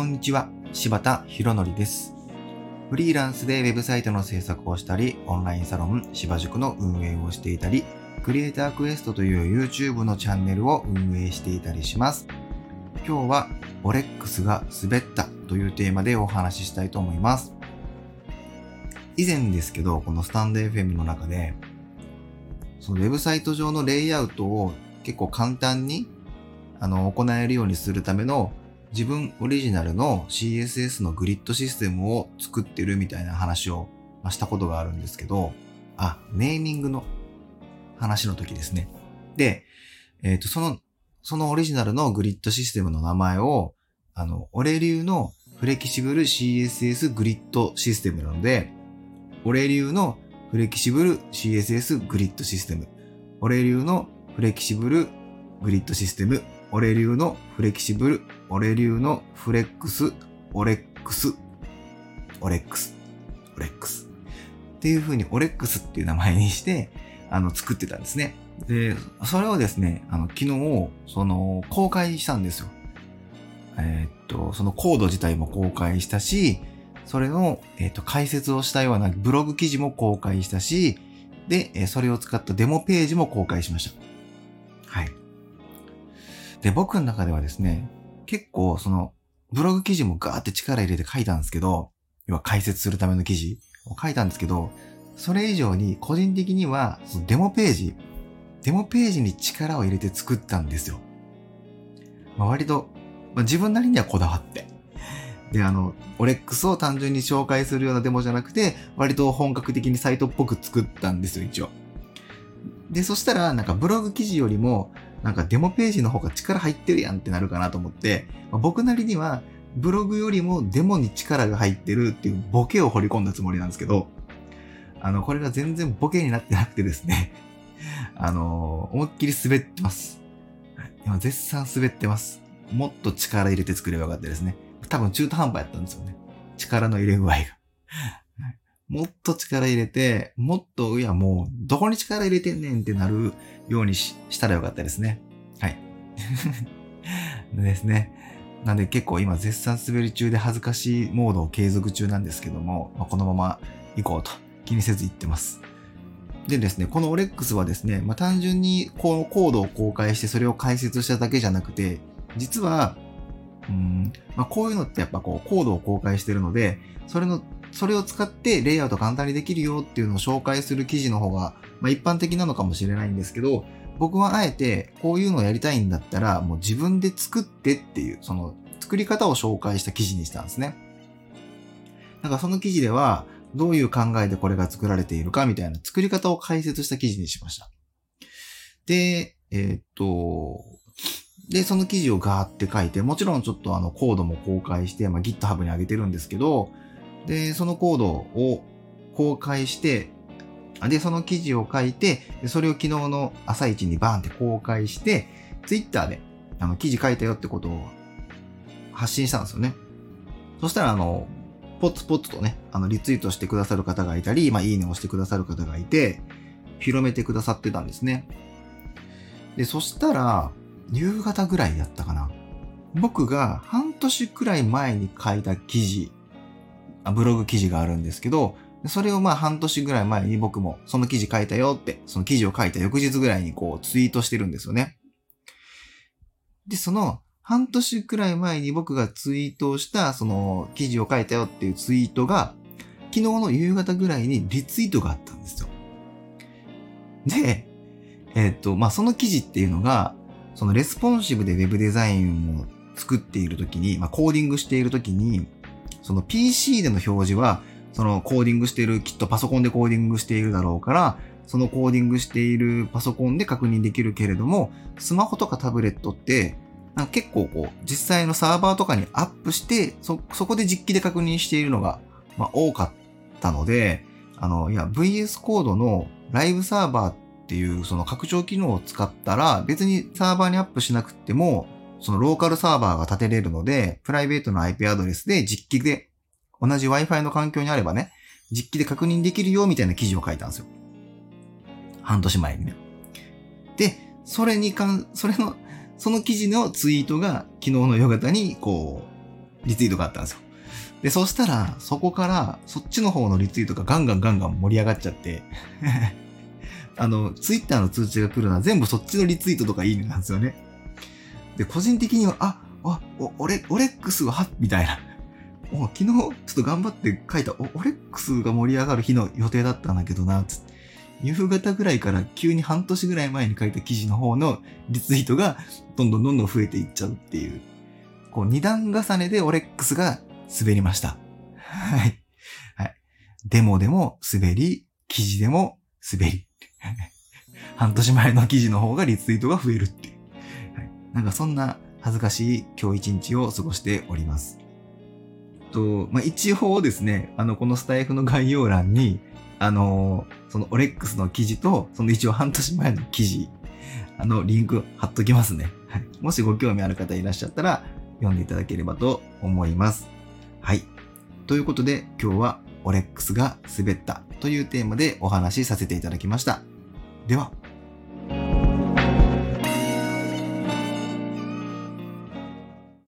こんにちは、柴田博則です。フリーランスでウェブサイトの制作をしたり、オンラインサロン柴塾の運営をしていたり、クリエイタークエストという YouTube のチャンネルを運営していたりします。今日は、オレックスが滑ったというテーマでお話ししたいと思います。以前ですけど、このスタンド FM の中で、そのウェブサイト上のレイアウトを結構簡単にあの行えるようにするための自分オリジナルの CSS のグリッドシステムを作ってるみたいな話をしたことがあるんですけど、あ、ネーミングの話の時ですね。で、えっ、と、その、そのオリジナルのグリッドシステムの名前を、あの、俺流のフレキシブル CSS グリッドシステムなので、俺流のフレキシブル CSS グリッドシステム。俺流のフレキシブルグリッドシステム。俺流のフレキシブル。俺流のフレックス。オレックス。オレックス。オレックス。っていう風にオレックスっていう名前にして、あの、作ってたんですね。で、それをですね、あの、昨日、その、公開したんですよ。えーっと、そのコード自体も公開したし、それの、えっ、と、解説をしたようなブログ記事も公開したし、で、それを使ったデモページも公開しました。で、僕の中ではですね、結構その、ブログ記事もガーって力入れて書いたんですけど、要は解説するための記事を書いたんですけど、それ以上に個人的には、そのデモページ、デモページに力を入れて作ったんですよ。まあ、割と、まあ、自分なりにはこだわって。で、あの、オレックスを単純に紹介するようなデモじゃなくて、割と本格的にサイトっぽく作ったんですよ、一応。で、そしたら、なんかブログ記事よりも、なんかデモページの方が力入ってるやんってなるかなと思って、まあ僕なりには、ブログよりもデモに力が入ってるっていうボケを掘り込んだつもりなんですけど、あの、これが全然ボケになってなくてですね、あの思いっきり滑ってます。今絶賛滑ってます。もっと力入れて作ればよかったですね。多分中途半端やったんですよね。力の入れ具合が。もっと力入れて、もっと、いやもう、どこに力入れてんねんってなるようにししたらよかったですね。はい。で ですね。なんで結構今絶賛滑り中で恥ずかしいモードを継続中なんですけども、まあ、このまま行こうと気にせず行ってます。でですね、このオレックスはですね、まあ、単純にこのコードを公開してそれを解説しただけじゃなくて、実は、うんまあ、こういうのってやっぱこうコードを公開してるので、それの、それを使ってレイアウト簡単にできるよっていうのを紹介する記事の方が、まあ、一般的なのかもしれないんですけど、僕はあえてこういうのをやりたいんだったら、もう自分で作ってっていう、その作り方を紹介した記事にしたんですね。だかその記事では、どういう考えでこれが作られているかみたいな作り方を解説した記事にしました。で、えーっと、で、その記事をガーって書いて、もちろんちょっとあのコードも公開して、まあ、GitHub に上げてるんですけど、で、そのコードを公開して、で、その記事を書いて、それを昨日の朝一にバーンって公開して、Twitter であの記事書いたよってことを発信したんですよね。そしたら、あの、ポツポツとね、あの、リツイートしてくださる方がいたり、まあ、いいねをしてくださる方がいて、広めてくださってたんですね。で、そしたら、夕方ぐらいやったかな。僕が半年くらい前に書いた記事、ブログ記事があるんですけど、それをまあ半年ぐらい前に僕もその記事書いたよって、その記事を書いた翌日ぐらいにこうツイートしてるんですよね。で、その半年くらい前に僕がツイートをしたその記事を書いたよっていうツイートが、昨日の夕方ぐらいにリツイートがあったんですよ。で、えっと、まあ、その記事っていうのが、そのレスポンシブで Web デザインを作っているときに、まあ、コーディングしているときに、その PC での表示は、そのコーディングしている、きっとパソコンでコーディングしているだろうから、そのコーディングしているパソコンで確認できるけれども、スマホとかタブレットって、なんか結構こう、実際のサーバーとかにアップして、そ、そこで実機で確認しているのが、まあ、多かったので、あの、いや、VS コードのライブサーバーっていうその拡張機能を使ったら、別にサーバーにアップしなくても、そのローカルサーバーが立てれるので、プライベートの IP アドレスで実機で、同じ Wi-Fi の環境にあればね、実機で確認できるよみたいな記事を書いたんですよ。半年前にね。で、それに関、それの、その記事のツイートが昨日の夕方にこう、リツイートがあったんですよ。で、そしたら、そこから、そっちの方のリツイートがガンガンガンガン盛り上がっちゃって あの、ツイッターの通知が来るのは全部そっちのリツイートとかいいねなんですよね。で、個人的には、あ、あ、お、オレ、オレックスは、みたいな。お、昨日、ちょっと頑張って書いた、お、オレックスが盛り上がる日の予定だったんだけどな、つって。夕方ぐらいから急に半年ぐらい前に書いた記事の方のリツイートがどんどんどんどん増えていっちゃうっていう。こう二段重ねでオレックスが滑りました。はい。はい。デモでも滑り、記事でも滑り。半年前の記事の方がリツイートが増えるっていう。なんかそんな恥ずかしい今日一日を過ごしております。と、まあ、一応ですね、あの、このスタイフの概要欄に、あのー、そのオレックスの記事と、その一応半年前の記事、あの、リンク貼っときますね。はい。もしご興味ある方いらっしゃったら、読んでいただければと思います。はい。ということで、今日はオレックスが滑ったというテーマでお話しさせていただきました。では。